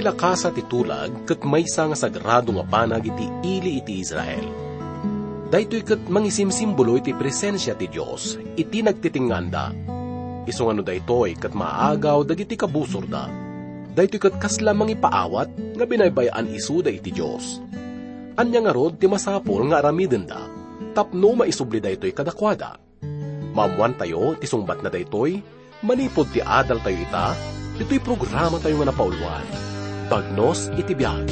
Iti lakasa ti tulag, kat maysa nga sagrado nga panag iti ili iti Israel. Daytoy kat mangisim simbolo iti presensya ti Dios iti nagtitinganda. Iso nga no daytoy kat maagaw dagiti kabusor da. Daytoy kat kasla mangipaawat nga binaybayaan isuda iti Dios. Anya nga rod ti masapol nga aramiden da, tapno maisubli daytoy kadakwada. Mamuan tayo ti sungbat na daytoy, manipod ti adal tayo ita, ito'y programa tayo nga napauluan Bagnos itibiyag.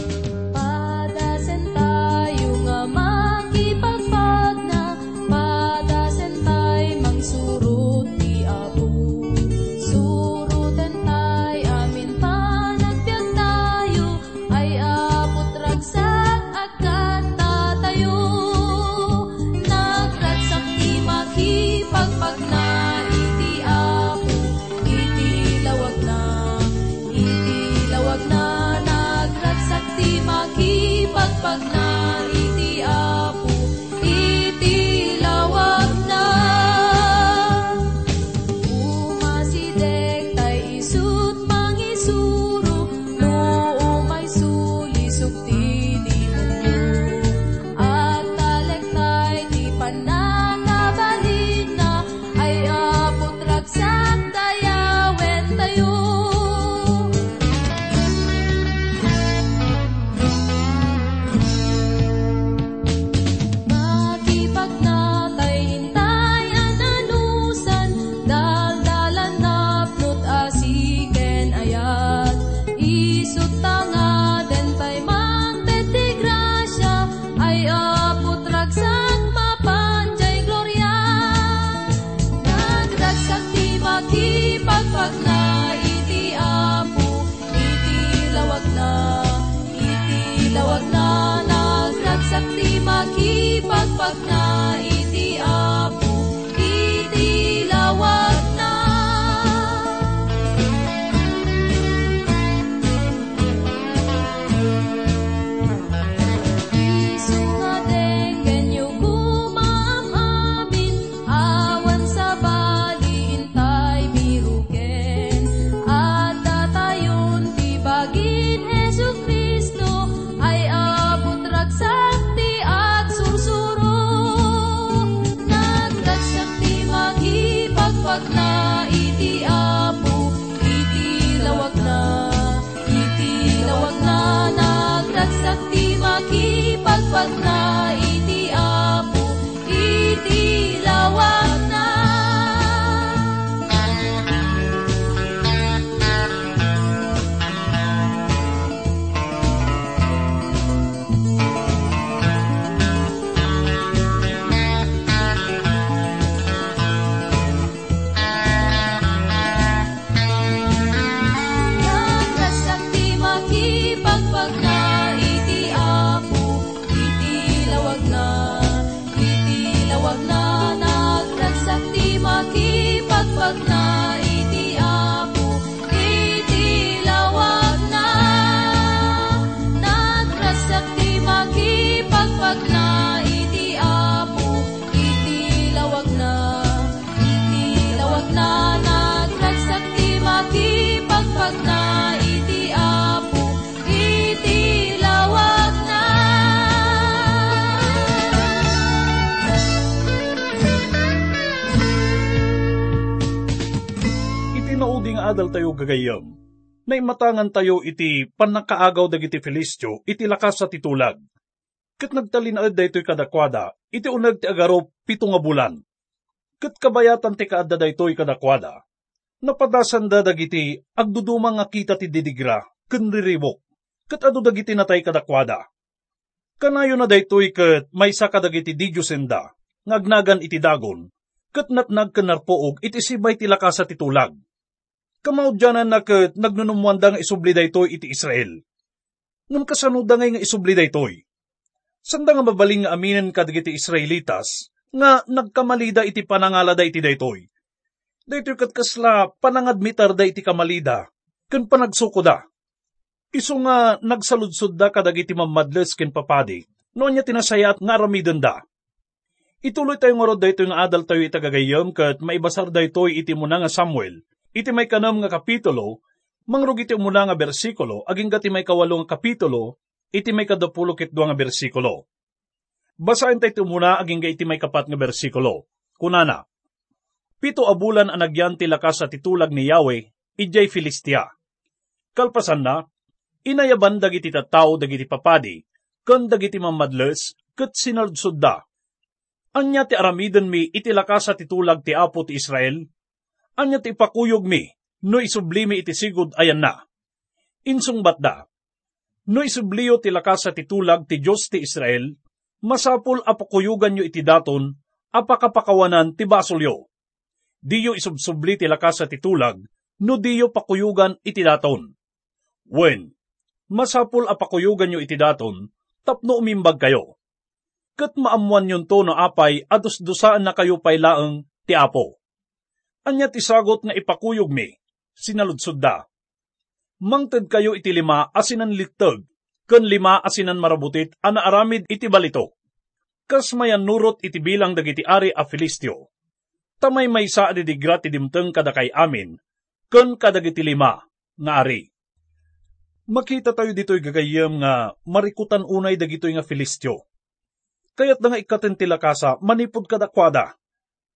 Adal tayo gagayam. Naimatangan tayo iti panakaagaw dagiti Filistyo, iti lakas sa titulag. Kat nagtalinaad da ito'y kadakwada, iti unag ti agaro pito nga bulan. Kat kabayatan ti kaadda da ito'y kadakwada. Napadasan da dagiti agdudumang nga kita ti didigra, ken riribok. Kat adu dagiti natay kadakwada. Kanayo na da ito'y kat may sa kadagiti didyosenda, ngagnagan iti dagon, kat natnag kanarpoog iti sibay ti lakas sa titulag kamaudyanan na ket nagnunumwanda nga isubli daytoy iti Israel. Ngam kasano da ngay nga isubli daytoy. Sanda nga mabaling nga aminen kadagiti Israelitas, nga nagkamalida iti panangala da iti daytoy. Daytoy kat kasla panangadmitar da iti kamalida, ken panagsuko da. Iso nga nagsaludsod da kadagiti mamadles ken papadi, noon niya tinasayat nga aramiden da. Ituloy tayo nga rod daytoy nga adal tayo itagagayam kat maibasar daytoy iti muna nga Samuel, iti may kanam nga kapitulo, Mangrug iti umuna nga bersikulo, aging gati may kawalong kapitulo, iti may kadapulo ket nga bersikulo. Basahin tayo umuna aging iti may kapat nga bersikulo. Kunana, Pito abulan ang nagyan ti lakas sa titulag ni Yahweh, ijay Filistia. Kalpasan na, inayaban dagiti tattao dagiti papadi, kan dagiti mamadles, kat sinaludsod da. Anya ti aramiden mi iti lakas sa titulag ti Apo ti Israel, anya ti pakuyog mi, no isublimi iti sigud ayan na. Insung batda, no isubliyo ti lakas sa titulag ti Diyos ti Israel, masapul apakuyugan nyo iti daton, apakapakawanan ti basolyo diyo isubsubli ti lakas sa titulag, no diyo pakuyugan iti daton. When, masapul a pakuyugan nyo iti daton, tapno umimbag kayo. Kat maamuan yun to no apay, ados dusaan na kayo pay laeng ti apo. Anya ti sagot nga ipakuyog mi, sinaludsod da. Mangted kayo iti lima asinan litag, ken lima asinan marabutit ana aramid iti balito. Kas mayan nurot iti bilang dagiti ari a Filistio tamay may sa adidigra ti dimteng kada kay amin, kun kadagiti lima, nga ari. Makita tayo dito'y gagayam nga marikutan unay dagito'y nga Filistyo. Kaya't da nga ikatentila kasa manipod kadakwada.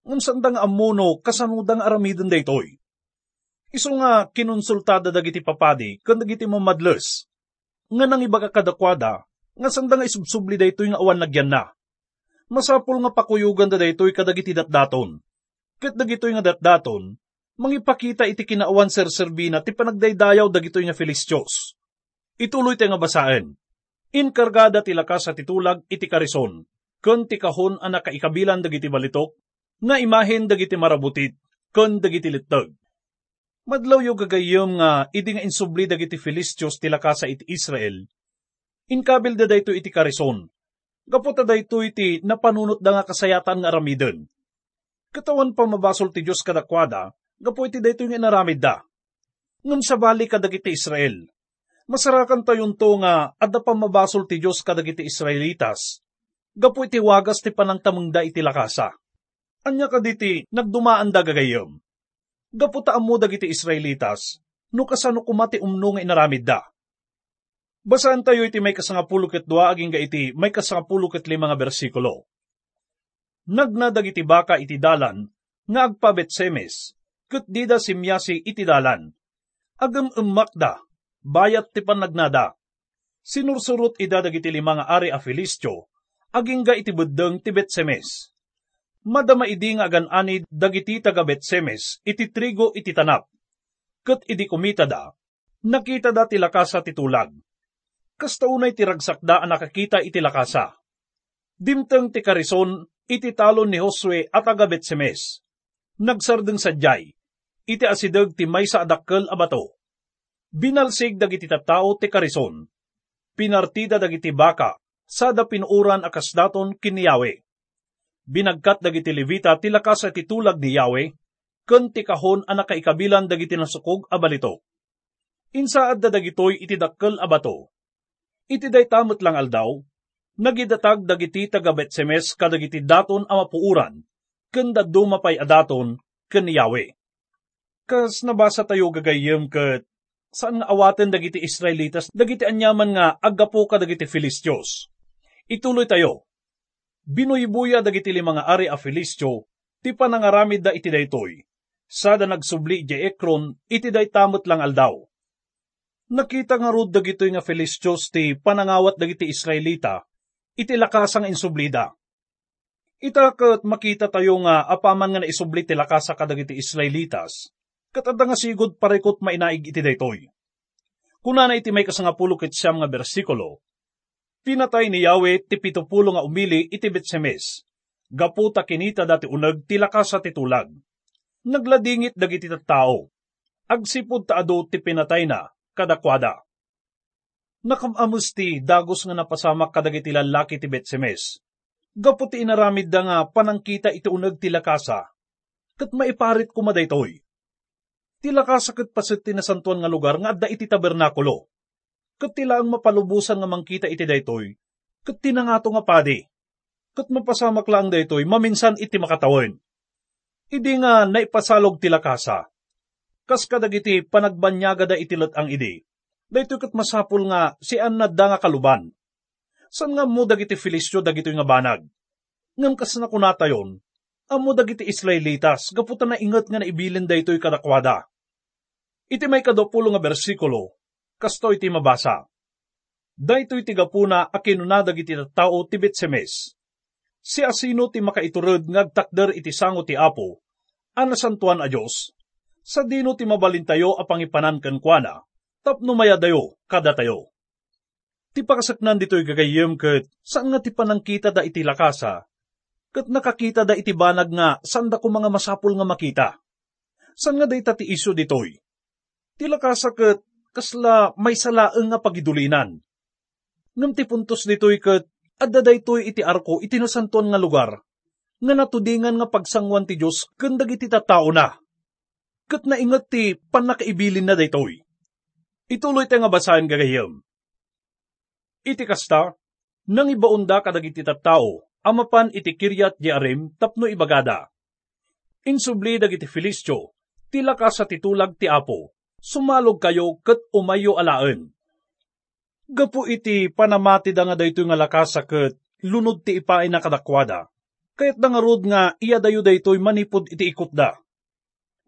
Ngunsan da nga amuno kasanudang aramidon daytoy. Iso nga kinonsultada dagiti papadi kan dagiti mamadles. Nga nang ibaga kadakwada, nga sanda nga isubsubli daytoy nga awan nagyan na. Masapul nga pakuyugan da daytoy kadagiti datdaton Ket dagitoy nga datdaton, mangipakita iti kinauan serserbina ti panagdaydayaw dagitoy nga Filistios. Ituloy tayo nga basaan. Inkargada ti lakas sa titulag iti karison, kun ti kahon ang nakaikabilan dagiti balitok, nga imahin dagiti marabutit, kun dagiti litag. Madlaw yung gagayom nga idi nga insubli dagiti Filistios ti lakasa iti Israel. Inkabil da dayto iti karison. Gaputa dayto iti napanunot da nga kasayatan nga aramiden katawan pa mabasol ti Diyos kadakwada, gapo iti dayto yung inaramid da. Ngam sa bali kadagiti Israel, masarakan tayon to nga adda pa mabasol ti Diyos kadagiti Israelitas, gapo iti wagas ti panangtamang da iti lakasa. Anya kaditi nagdumaan da gagayom. Gapo ta mo dagiti Israelitas, no kasano kumati umno nga inaramid da. Basaan tayo iti may kasangapulukit dua aging ga iti may kasangapulukit lima nga bersikulo nagnadag iti baka iti dalan, nga agpabet semes, ket dida simyasi iti dalan. Agam ummakda, bayat ti panagnada. Sinursurot idadag iti lima nga ari a Filistyo, aging ga iti buddeng ti Betsemes. Madama idi nga agan ani dagiti taga Betsemes, iti trigo iti tanap. Ket idi kumita da, nakita da ti lakasa ti tulag. Kasta unay ti ragsakda ang nakakita iti lakasa. Dimteng ti karison iti talon ni Josue at agabet semes. Nagsardeng sadyay, iti asideg ti may sa adakkel abato. Binalsig dagiti tattao ti karison. Pinartida dagiti baka, sada pinuuran akas daton kiniyawe. Binagkat dagiti levita ti lakas at titulag ni Yahweh, ken ti kahon anak kaikabilan dagiti nasukog abalito. Insaad da dagitoy iti dakkel abato. Iti day tamot lang aldaw, nagidatag dagiti taga Betsemes kadagiti daton a mapuuran, ken daddo mapay adaton ken Yahweh. Kas nabasa tayo gagayem ket saan nga awaten dagiti Israelitas dagiti anyaman nga aggapo ka dagiti Filistios. Ituloy tayo. Binuybuya dagiti limang ari a Filistyo, ti panangaramid da iti daytoy. Sada nagsubli di Ekron, iti day tamot lang aldaw. Nakita nga rod dagitoy nga Filistios ti panangawat dagiti Israelita, iti lakasang insublida. Ita kat makita tayo nga apaman nga naisubli ti lakasa kadagiti Israelitas, katada nga sigod parekot mainaig iti daytoy. Kuna na iti may kasangapulo ket siyam nga bersikulo, pinatay ni Yahweh ti pitupulo nga umili iti Betsemes, gaputa kinita dati unag ti lakasa ti tulag. Nagladingit dagiti tao, agsipod taado ti pinatay na, kadakwada nakamamus ti dagos nga napasamak kadagiti lalaki ti Betsemes. Gapo ti inaramid da nga panangkita iti unag ti lakasa, kat maiparit kumadaytoy. Ti lakasa kat pasit ti nasantuan nga lugar nga adda iti tabernakulo. Kat tila ang mapalubusan nga mangkita iti daytoy, kat tinangato nga padi. Kat mapasamak lang daytoy, maminsan iti makatawan. Idi nga naipasalog ti lakasa. Kas kadagiti panagbanyaga da itilat ang idi. Dahito kat masapul nga si Anad da nga kaluban. San nga mo dagiti Filistyo dagito nga banag? Ngam kas na kunata yon, amo dagiti Israelitas, gaputan na ingat nga naibilin da ito'y kadakwada. Iti may kadopulo nga bersikulo, kasto iti mabasa. Daytoy tigapuna a kinunadag iti tao ti Betsemes. Si asino ti makaiturod ngagtakder iti sango ti Apo, anasantuan a Diyos, sa dino ti mabalintayo a pangipanan kan kuana, tapno mayadayo kada tayo. Ti pakasaknan dito'y gagayem ket saan nga ti panangkita da iti lakasa, ket nakakita da iti banag nga sanda ko mga masapul nga makita. San nga dayta ti iso ditoy? Ti lakasa ket kasla may salaeng nga pagidulinan. Ngam ti puntos ditoy ket adda daytoy iti arko iti nasantuan nga lugar nga natudingan nga pagsangwan ti Dios ken dagiti tattao na. Ket naingat ti panakaibilin na daytoy. Ituloy tayo nga basahin gagayem. Iti kasta, nang ibaunda kadagiti tattao, amapan iti kiryat Jearim tapno ibagada. Insubli dagiti Filistyo, tila ka sa titulag ti Apo, sumalog kayo ket umayo alaen. Gapu iti panamati da nga daytoy nga lakasa ket lunod ti ipaay na kadakwada. Kayat nga rod nga iya dayo daytoy manipod iti ikot da.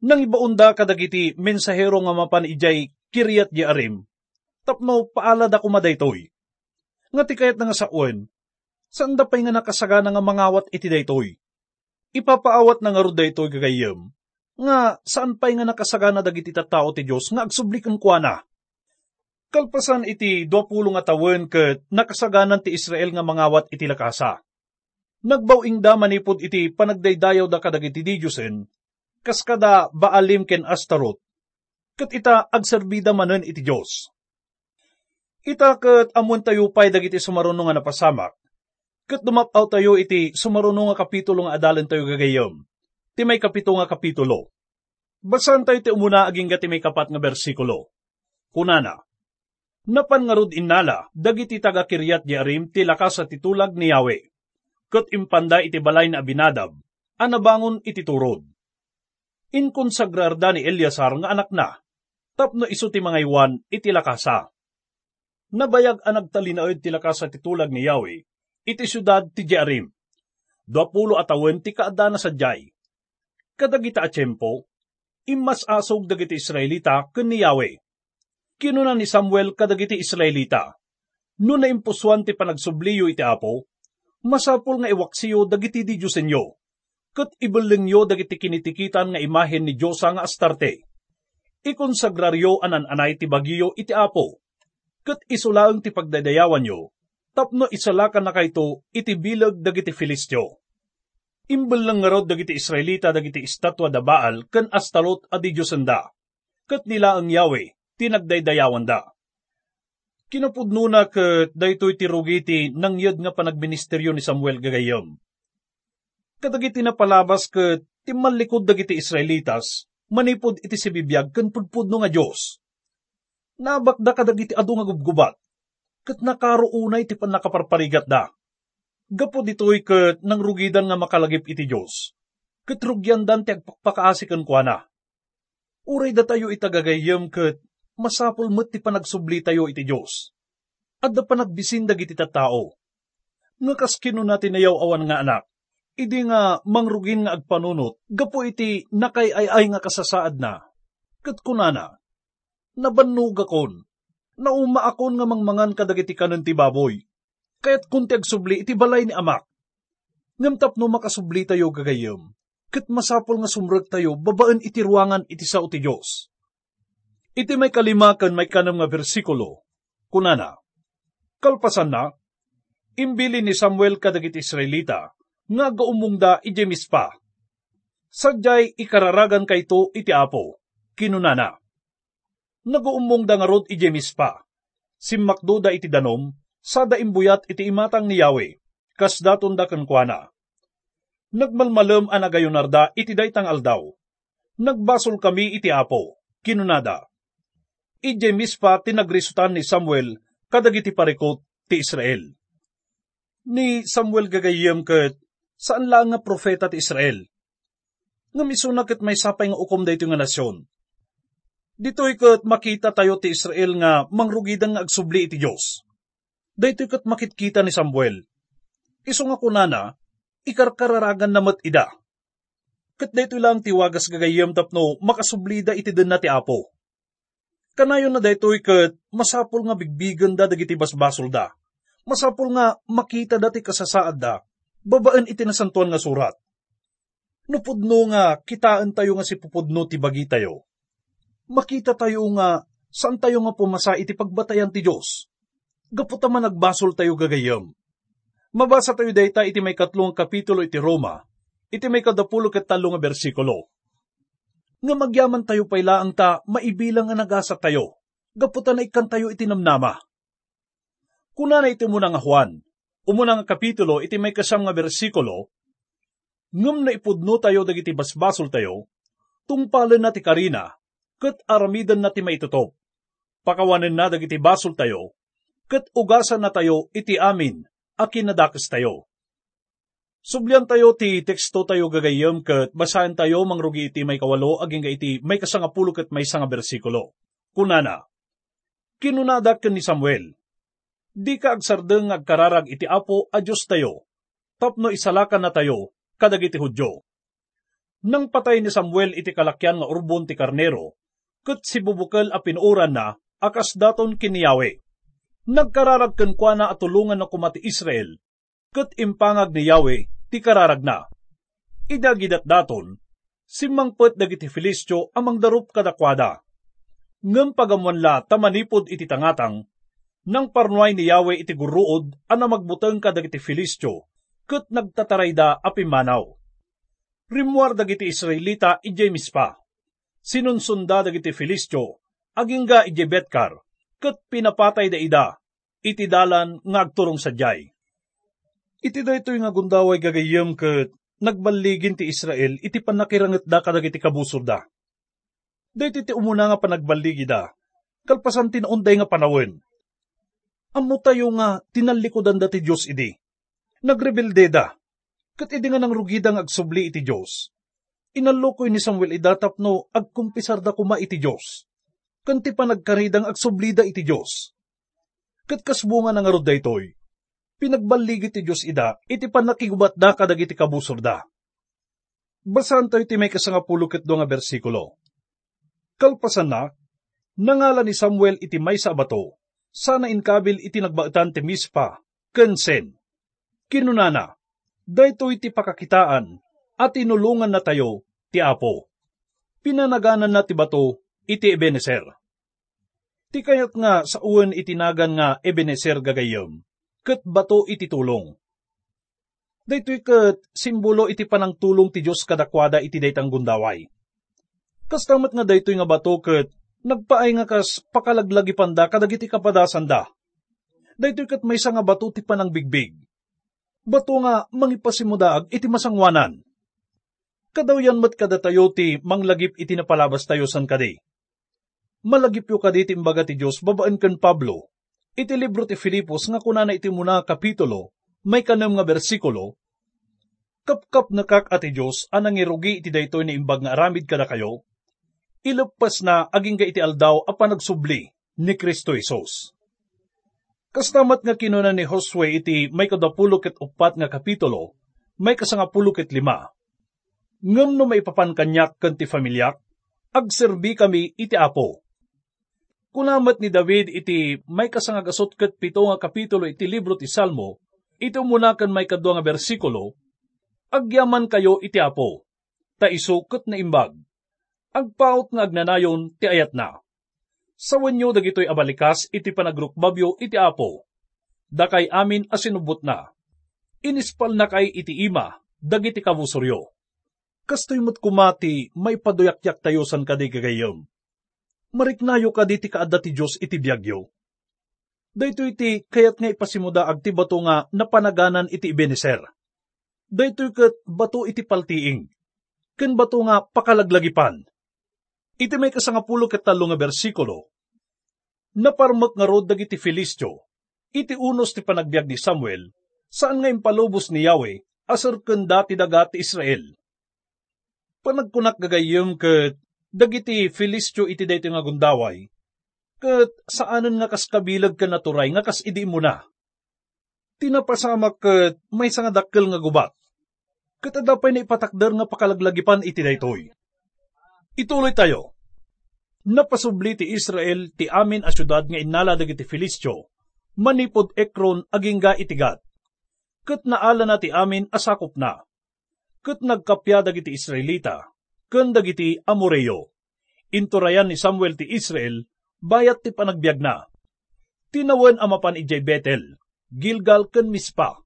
Nang ibaunda kadagiti mensahero nga mapan ijay kiryat Jearim, tapno paala da kumadaytoy nga ti kayat nga sa uwan, saan da pa'y nga nakasagana nga mangawat iti daytoy. Ipapaawat na nga ro daytoy gagayem, nga saan pa'y nga nakasagana dagiti tattao ti Diyos nga agsublikan kwa na. Kalpasan iti 20 nga tawen ket nakasaganan ti Israel nga mangawat iti lakasa. Nagbawing da manipod iti panagdaydayaw da kadagiti Diyosen, kas kada baalim ken Astarot, ket ita agserbida manen iti Diyos Ita ket amon tayo pay dagiti sumarunong nga napasamak. Ket dumapaw tayo iti sumarunong nga kapitulo nga adalan tayo gagayom. Ti may kapito nga kapitulo. Basan tayo ti umuna aging gati may kapat nga bersikulo. Kunana, Napan nga rod innala, dagiti taga kiryat Jearim ti lakas sa titulag ni Yahweh. Ket impanda iti balay na Abinadab, anabangon iti turod. Inkonsagrarda ni Eliasar nga anak na, tapno iso ti mga iwan iti lakasa nabayag ang nagtalinaod ti lakas sa titulag ni Yahweh, iti syudad ti Jearim. Duapulo atawen ti kaada na sadyay. Kadagita a tiyempo, imas asog dagiti Israelita ken ni Yahweh. Kinuna ni Samuel kadagiti Israelita. No na impuswan ti panagsubliyo iti apo, masapol nga iwaksiyo dagiti di Diyosenyo. Kat ibelengyo dagiti kinitikitan nga imahen ni Diyosa nga Astarte. Ikonsagraryo anan anay ti bagiyo iti apo ket isulaang ti pagdadayawan nyo, tapno isalakan na kayto iti bilag dagiti Filistyo. Imbel lang nga dagiti Israelita dagiti estatwa da Baal ken Astalot adi Diyosanda, ket nila ang Yahweh, tinagdaydayawan da. Kinapudno na ket daytoy ti rugiti nang yad nga panagministeryo ni Samuel gagayom. Kadagiti na palabas ket timmalikod dagiti Israelitas, manipod iti sibibiyag ken pudpudno nga Dios nabakda kadagiti adu nga gubgubat, kat nakaruunay ti nakaparparigat da. Gapo ditoy kat nang rugidan nga makalagip iti Diyos, kat rugyan dan ti agpakaasikan kwa na. Uray da tayo itagagayam kat masapul met ti panagsubli tayo iti Diyos. At da panagbisin dagiti tao. Nga kaskino natin nayaw awan nga anak, idi nga mangrugin nga agpanunot, gapo iti nakay ay ay nga kasasaad na. Kat kunana, nabannog akon. Nauma akon nga mangmangan kadagiti kanon ti baboy. Kaya't kung ti agsubli iti balay ni amak. Ngamtap no makasubli tayo gagayam. Kat masapol nga sumrag tayo, babaan iti ruangan iti sao ti Diyos. Iti may kalimakan may kanam nga bersikulo. Kunana, kalpasan na, imbili ni Samuel kadagiti Israelita, nga gaumungda ijemis pa. Sadyay ikararagan kayto iti apo, kinunana naguumong da nga rod ije mispa. Simmakdo da iti danom, sada imbuyat iti imatang ni Yahweh, kas daton da kankwana. Nagmalmalem ang agayonarda iti daytang aldaw. Nagbasol kami iti apo, kinunada. Ije mispa tinagrisutan ni Samuel kadagiti parikot ti Israel. Ni Samuel gagayem ket saan lang nga profeta ti Israel. Nga misunak ket may sapay nga ukom dayto nga nasyon Dito'y kat makita tayo ti Israel nga mangrugidan nga agsubli iti Diyos. Dito'y kat makitkita ni Samuel. Iso nga kunana, ikarkararagan namat ida. Kat dito'y lang tiwagas gagayam tapno makasublida iti din na ti Apo. Kanayon na dito'y kat masapul nga bigbigan da dagiti basbasol da. Masapul nga makita dati kasasaad da, babaan iti nasantuan nga surat. Nupudno nga kitaan tayo nga si pupudno ti bagi tayo. Makita tayo nga saan tayo nga pumasa iti pagbatayan ti Diyos. Gaputa man nagbasol tayo gagayam. Mabasa tayo dayta iti may katlong kapitulo iti Roma, iti may kadapulo ket nga bersikulo. Nga magyaman tayo pailaang ta maibilang nga nagasa tayo, gaputa na ikan tayo iti namnama. Kuna na iti muna nga Juan, umuna nga kapitulo iti may kasam nga bersikulo, ngem na ipudno tayo dagiti basbasol tayo, tungpalan na ti karina, ket aramidan na ti maitutop. Pakawanan na dagiti basol tayo, ket ugasan na tayo iti amin, a kinadakes tayo. Sublian tayo ti teksto tayo gagayam ket basahan tayo mangrugi iti may kawalo aging iti may kasangapulo ket may sanga bersikulo. Kunana, kinunadak ken ni Samuel, di ka agsardeng agkararag iti apo a Diyos tayo, tapno isalakan na tayo, kadagiti Hudyo. Nang patay ni Samuel iti kalakyan nga urbon ti karnero, ket si bubukal a pinuuran na, akas daton kiniyawe. Nagkararag ken kwa na atulungan na kumati Israel, ket impangag ni Yahweh ti kararag na. Idagidat daton, simangpet dagiti Filistyo amang darup kadakwada. Ngem pagamonla tamanipod iti tangatang, nang parnuay ni Yahweh iti guruod ana magbuteng kadagiti Filistyo, ket nagtatarayda apimanaw. Rimwar dagiti Israelita ijay mispa. Sinunsunda dagiti Filistyo, agingga ijay betkar, ket pinapatay da ida, iti dalan nga agturong sadyay. Iti daytoy nga gundaway gagayem ket nagbaligin ti Israel iti panakiranget da kadagiti kabusor da. Daytoy ti umuna nga panagbaligi da, kalpasan tinunday nga panawin. Amo tayo nga tinalikodan da ti Diyos idi. Nagrebelde da, kat idi nga nang rugidang agsubli iti Diyos. Inalukoy ni Samuel idatap no agkumpisar da kuma iti Diyos. Kanti pa nagkaridang agsublida iti Diyos. Kat kasbunga nga rod daytoy, pinagbaligi ti Diyos ida, iti panakigubat da kadagiti kabusor da. Basahan tayo ti may kasangapulo ket nga bersikulo. Kalpasan na, nangala ni Samuel iti may sa abato, sana inkabil iti nagbaetan ti mispa, kensen. Kinunana, dayto iti pakakitaan, at inulungan na tayo, ti Apo. Pinanaganan na ti bato, iti Ebenezer. Ti kayat nga sa uwan itinagan nga Ebenezer gagayom, ket bato iti tulong. Daytoy ket simbolo iti panang tulong ti Dios kadakwada iti daytang gundaway. Kastamat nga daytoy nga bato ket nagpaay nga kas pakalaglagi panda kadagiti kapadasan da. Daytoy ket may nga bato ti panang bigbig. Bato nga mangipasimudaag iti masangwanan. Kadaw yan mat kada tayo ti manglagip iti napalabas tayo san kadi. Malagip yo kadi ti imbaga ti Diyos babaan kan Pablo. Iti libro ti Filipos nga kunana iti muna kapitulo, may kanam nga bersikulo, Kapkap na kak ati Diyos anang irugi iti daytoy ni imbag nga aramid kada kayo, ilagpas na aging ga iti aldaw a panagsubli ni Kristo Isos. Kastamat nga kinuna ni Josue iti may kadapulo ket upat nga kapitulo, may kasangapulo ket lima. Ngam no may papankanyak kan ti familyak, agserbi kami iti apo. Kunamat ni David iti may kasangagasot ket pito nga kapitulo iti libro ti Salmo, iti umunakan may kadwa nga bersikulo, agyaman kayo iti apo, ta isukot na imbag, agpaot nga agnanayon ti ayat na. Sawan nyo dagitoy abalikas iti panagrukbabyo iti apo, dakay amin asinubot na. Inispal na kay iti ima, dagiti kabusoryo. Kastoy mo't kumati, may paduyakyak tayo san kadi gagayom. Mariknayo ka di ti kaadda ti Diyos iti biyagyo. Dayto iti kayat nga ipasimuda ag ti bato nga napanaganan iti Ebenezer. Dayto kat bato iti paltiing. Ken bato nga pakalaglagipan. Iti may kasangapulo ket talo nga bersikulo. Naparmak nga rod dagiti Filistyo. Iti unos ti panagbiag ni Samuel, saan nga impalubos ni Yahweh, asar ken dati dagati Israel. Panagkunak gagayem ket Dagiti Filistyo iti dayto nga gundaway, kat saanan nga kas kabilag ka naturay nga kas idi mo na. Tinapasamak kat may nga dakkel nga gubat. Kat adapay na ipatakder nga pakalaglagipan iti daytoy. Ituloy tayo. Napasubli ti Israel ti amin a syudad nga inala dagiti Filistyo, manipod ekron aging ga itigat. Kat naala na ti amin asakop na. Kat nagkapya dagiti Israelita, ken dagiti Amoreyo. Inturayan ni Samuel ti Israel, bayat ti panagbiag na. Tinawen amapan ijay Betel, Gilgal ken Mispa,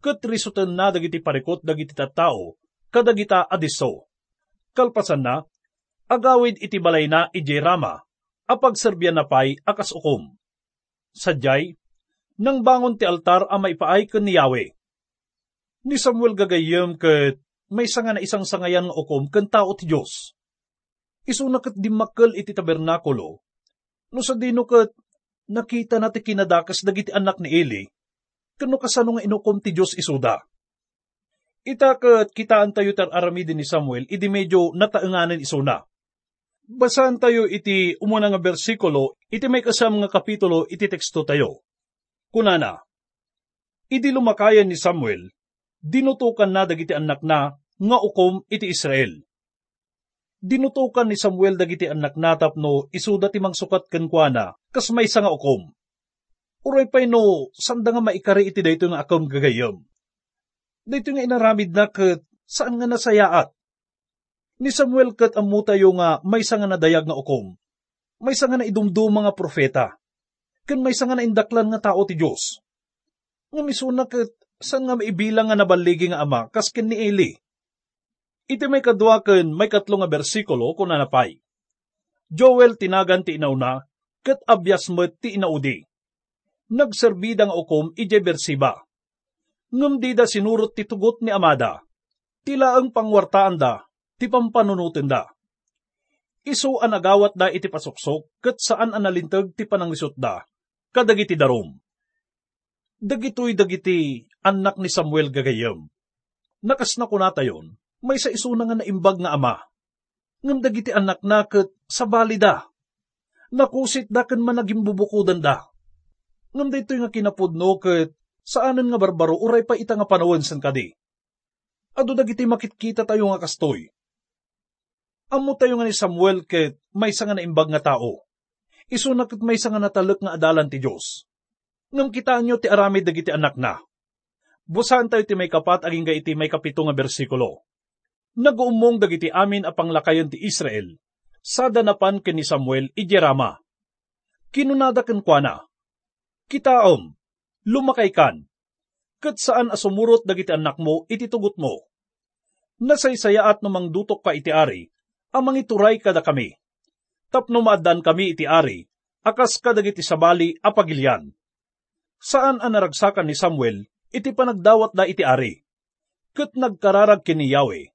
ket risuten na dagiti parikot dagiti tattao, kadagita adiso. Kalpasan na, agawid iti balay na ijay Rama, apag serbyan na pay akas ukom. Sadyay, nang bangon ti altar a maipaay ken ni Yahweh. Ni Samuel gagayem ket may sanga na isang sangayan nga ukom ken tao ti Dios. Isuna ket dimakkel iti tabernakulo. No sa dino ket nakita na ti kinadakas dagiti anak ni Eli, kano kasano nga inukom ti Dios isuda. Ita ket kitaan tayo tar aramidin ni Samuel, idi medyo nataenganan isuna. Basahan tayo iti umuna nga bersikulo, iti may kasam nga kapitulo, iti teksto tayo. Kunana, Idi lumakayan ni Samuel, dinutukan na dagiti anak na nga ukom iti Israel. Dinutukan ni Samuel dagiti anak natap no isuda ti mangsukat ken kuana kas may nga ukom. Uray pay no sanda nga maikari iti dayto nga akam gagayam. Dayto nga inaramid na ket saan nga nasayaat Ni Samuel kat amu tayo nga may nga nadayag nga ukom. May nga na idumdum mga profeta. Kan may nga na indaklan nga tao ti Diyos. Nga misuna kat san nga maibilang nga nabaligi nga ama kas ken ni Eli. Iti may kadwa ken may katlo nga bersikulo kun nanapay. Joel tinagan ti inauna, ket abyas met ti inaudi. Nagserbida nga ukom ije bersiba. Ngem di da sinurot ti tugot ni Amada. Tila ang pangwartaan da, ti pampanunutin da. Isu an agawat da iti pasuksok, kat saan an nalintag ti panangisot da, kadagiti darom. Dagitoy dagiti anak ni Samuel gagayam. Nakas na kunatayon, may sa isuna nga naimbag nga ama. Ngam dagiti anak na kat sa balida. Nakusit da kan managing bubukudan da. Ngam dito nga kinapudno kat saanan nga barbaro uray pa ita nga panawan san kadi. Ado dagiti makitkita tayo nga kastoy Amo tayo nga ni Samuel ket may nga naimbag nga tao. Isunak ket may nga natalek nga adalan ti Dios. Ngam kitaan nyo ti aramid dagiti anak na. Busan tayo ti may kapat aging iti may kapito nga bersikulo. Naguumong dagiti amin apang lakayon ti Israel. Sa danapan ken ni Samuel ijerama. Kinunada ken kuana. Kitaom, lumakay kan. Kat saan asumurot dagiti anak mo iti tugot mo. Nasaysayaat namang dutok ka iti ari, amang ituray kada kami. Tapno maadan kami iti ari, akas kadagiti sabali apagilyan. Saan ang naragsakan ni Samuel, iti panagdawat da iti ari. Kat nagkararag kini Yahweh.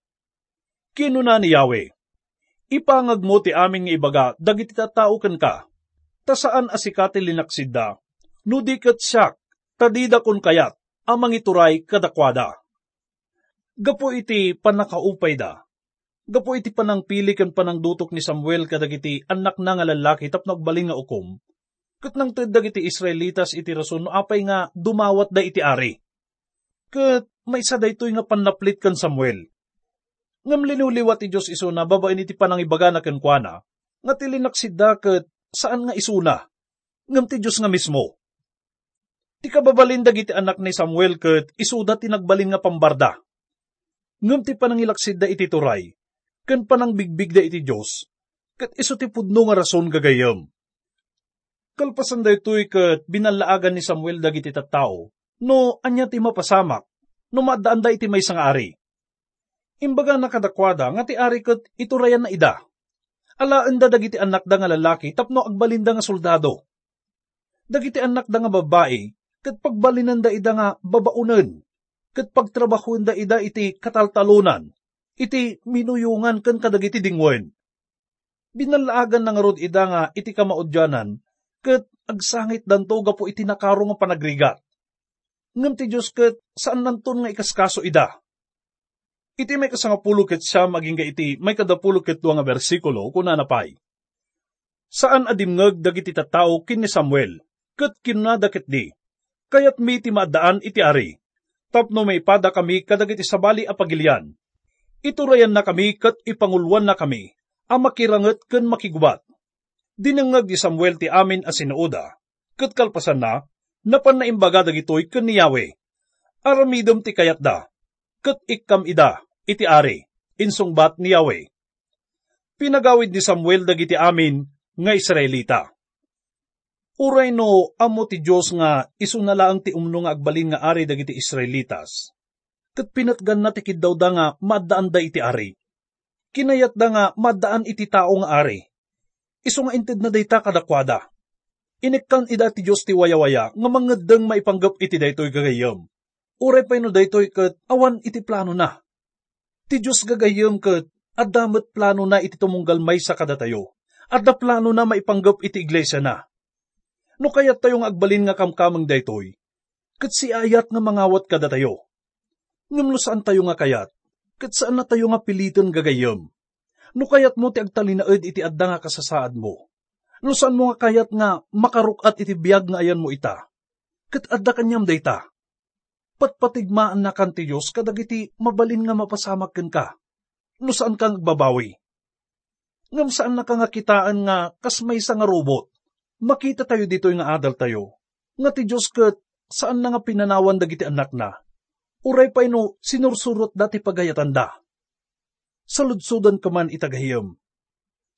Kinuna ni Yahweh, ipangag mo ti aming ibaga dagiti tatao ken ka. Ta saan asikati linaksid da, nudi kat siyak, tadida kun kayat, amang ituray kadakwada. Gapo iti panakaupay da, Gapo iti panang pili kan panang dutok ni Samuel kadagiti anak na nga lalaki tapno agbaling nga ukom. Kat nang dagiti Israelitas iti rason no apay nga dumawat da iti ari. Kat may isa daytoy nga panaplit kan Samuel. Ngam linuliwat ti Diyos iso na babain iti panang ibaga na kenkwana, nga tilinaksidda kat saan nga isuna, ngam ti Diyos nga mismo. Ti kababalin dagiti anak ni Samuel kat isuda tinagbalin nga pambarda. Ngam ti panangilaksidda iti turay, ken panang bigbig da iti Diyos, kat iso ti pudno nga rason gagayam. Kalpasan da ito'y kat binalaagan ni Samuel dagiti tattao, no anya ti mapasamak, no maadaan da iti may ari. Imbaga nakadakwada nga ti ari kat iturayan na ida. Alaan da dagiti anak da nga lalaki tapno agbalinda nga soldado. Dagiti anak da nga babae, kat pagbalinan da ida nga babaunan, kat pagtrabahuan da ida iti kataltalunan, iti minuyungan kan kadagiti dingwen. Binalaagan ng rod ida nga iti kamaudyanan, ket agsangit danto gapo iti nakaro nga panagrigat. Ngam ti Diyos ket saan nanton nga ikaskaso ida. Iti may kasangapulo ket siya maging ka iti may kadapulo ket nga bersikulo kuna napay. Saan adimngeg dagiti tattao kin ni Samuel, ket kinadakit di, kayat mi ti maadaan iti ari. Tapno may pada kami kadagiti sabali a pagilian. Iturayan na kami ket ipangulwan na kami, a makiranget ken makigubat. Dinangag di Samuel ti amin a sinuoda, ket kalpasan na, napan na imbaga dagitoy ken ni Yahweh. Aramidom ti kayat da, ket ikkam ida, iti ari, insungbat ni Yahweh. Pinagawid ni Samuel dagiti amin nga Israelita. Uray no, amo ti Diyos nga isunalaang ti umno nga agbalin nga ari dagiti Israelitas. Kat pinatgan na ti daw da nga maddaan da iti ari. Kinayat da nga maddaan iti tao nga ari. Iso nga inted na dayta kadakwada. Inikkan ida ti Diyos ti wayawaya nga mangadang maipanggap iti daytoy gagayam. Uray pa no daytoy kat awan iti plano na. Ti Diyos gagayam kat adamat plano na iti tumunggal may sa kadatayo. At da plano na maipanggap iti iglesia na No kayat tayo nga agbalin nga kamkamang daytoy, kat si ayat nga mangawat kada tayo. Ngam saan tayo nga kayat, kat saan na tayo nga piliton gagayam. No kayat mo ti agtalinaed iti adda nga kasasaad mo. No saan mo nga kayat nga makarukat iti biyag nga ayan mo ita. Kat adda kanyam dayta. Patpatigmaan na kan ti Diyos kadagiti mabalin nga mapasamak ka. No saan kang babawi. Ngam saan na nga kitaan nga kas may nga robot makita tayo dito nga adal tayo. Nga ti Diyos kat saan na nga pinanawan dagiti anak na. Uray pa ino sinursurot dati pagayatan da. Saludsudan ka man itagahiyam.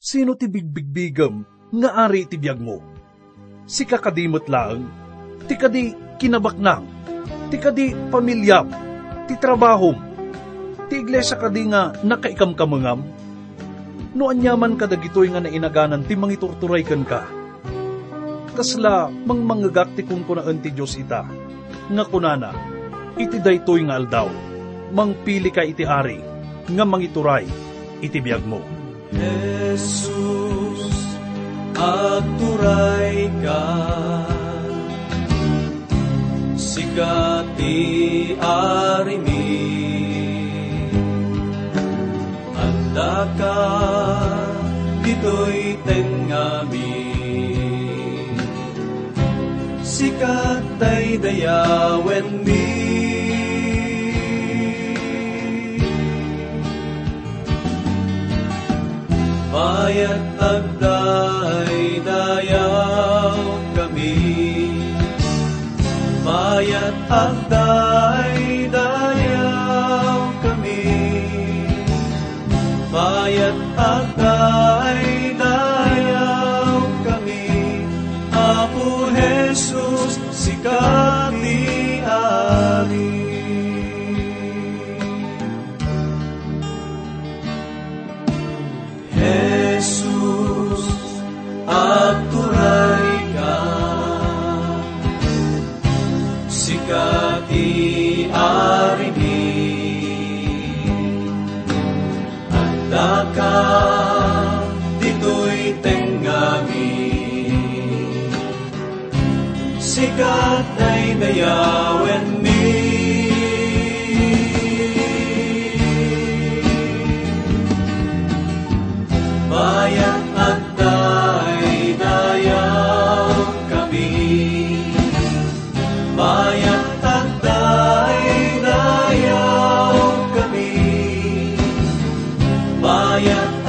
Sino ti bigbigbigam nga ari ti biyag mo? Si kakadimot lang, ti kadi kinabaknang, ti kadi pamilyam, ti trabahom, ti iglesia kadi nga nakaikam kamangam, no anyaman kadagitoy nga nainaganan ti mangiturturay kan ka kasla mang manggagak ti kung kunaan ti Diyos ita. Nga kunana, iti daytoy nga aldaw, mangpili ka iti ari, nga mangituray, iti biyag mo. Jesus, agturay ka, sikati ari mi, anda ka, dito'y tengami, sikat ay dayawen mi. Mayat agday dayaw kami, Mayat agday dayaw kami, Mayat agday sikat ay dayawen mi. Bayan at day dayaw kami. Bayan at day dayaw kami. Bayan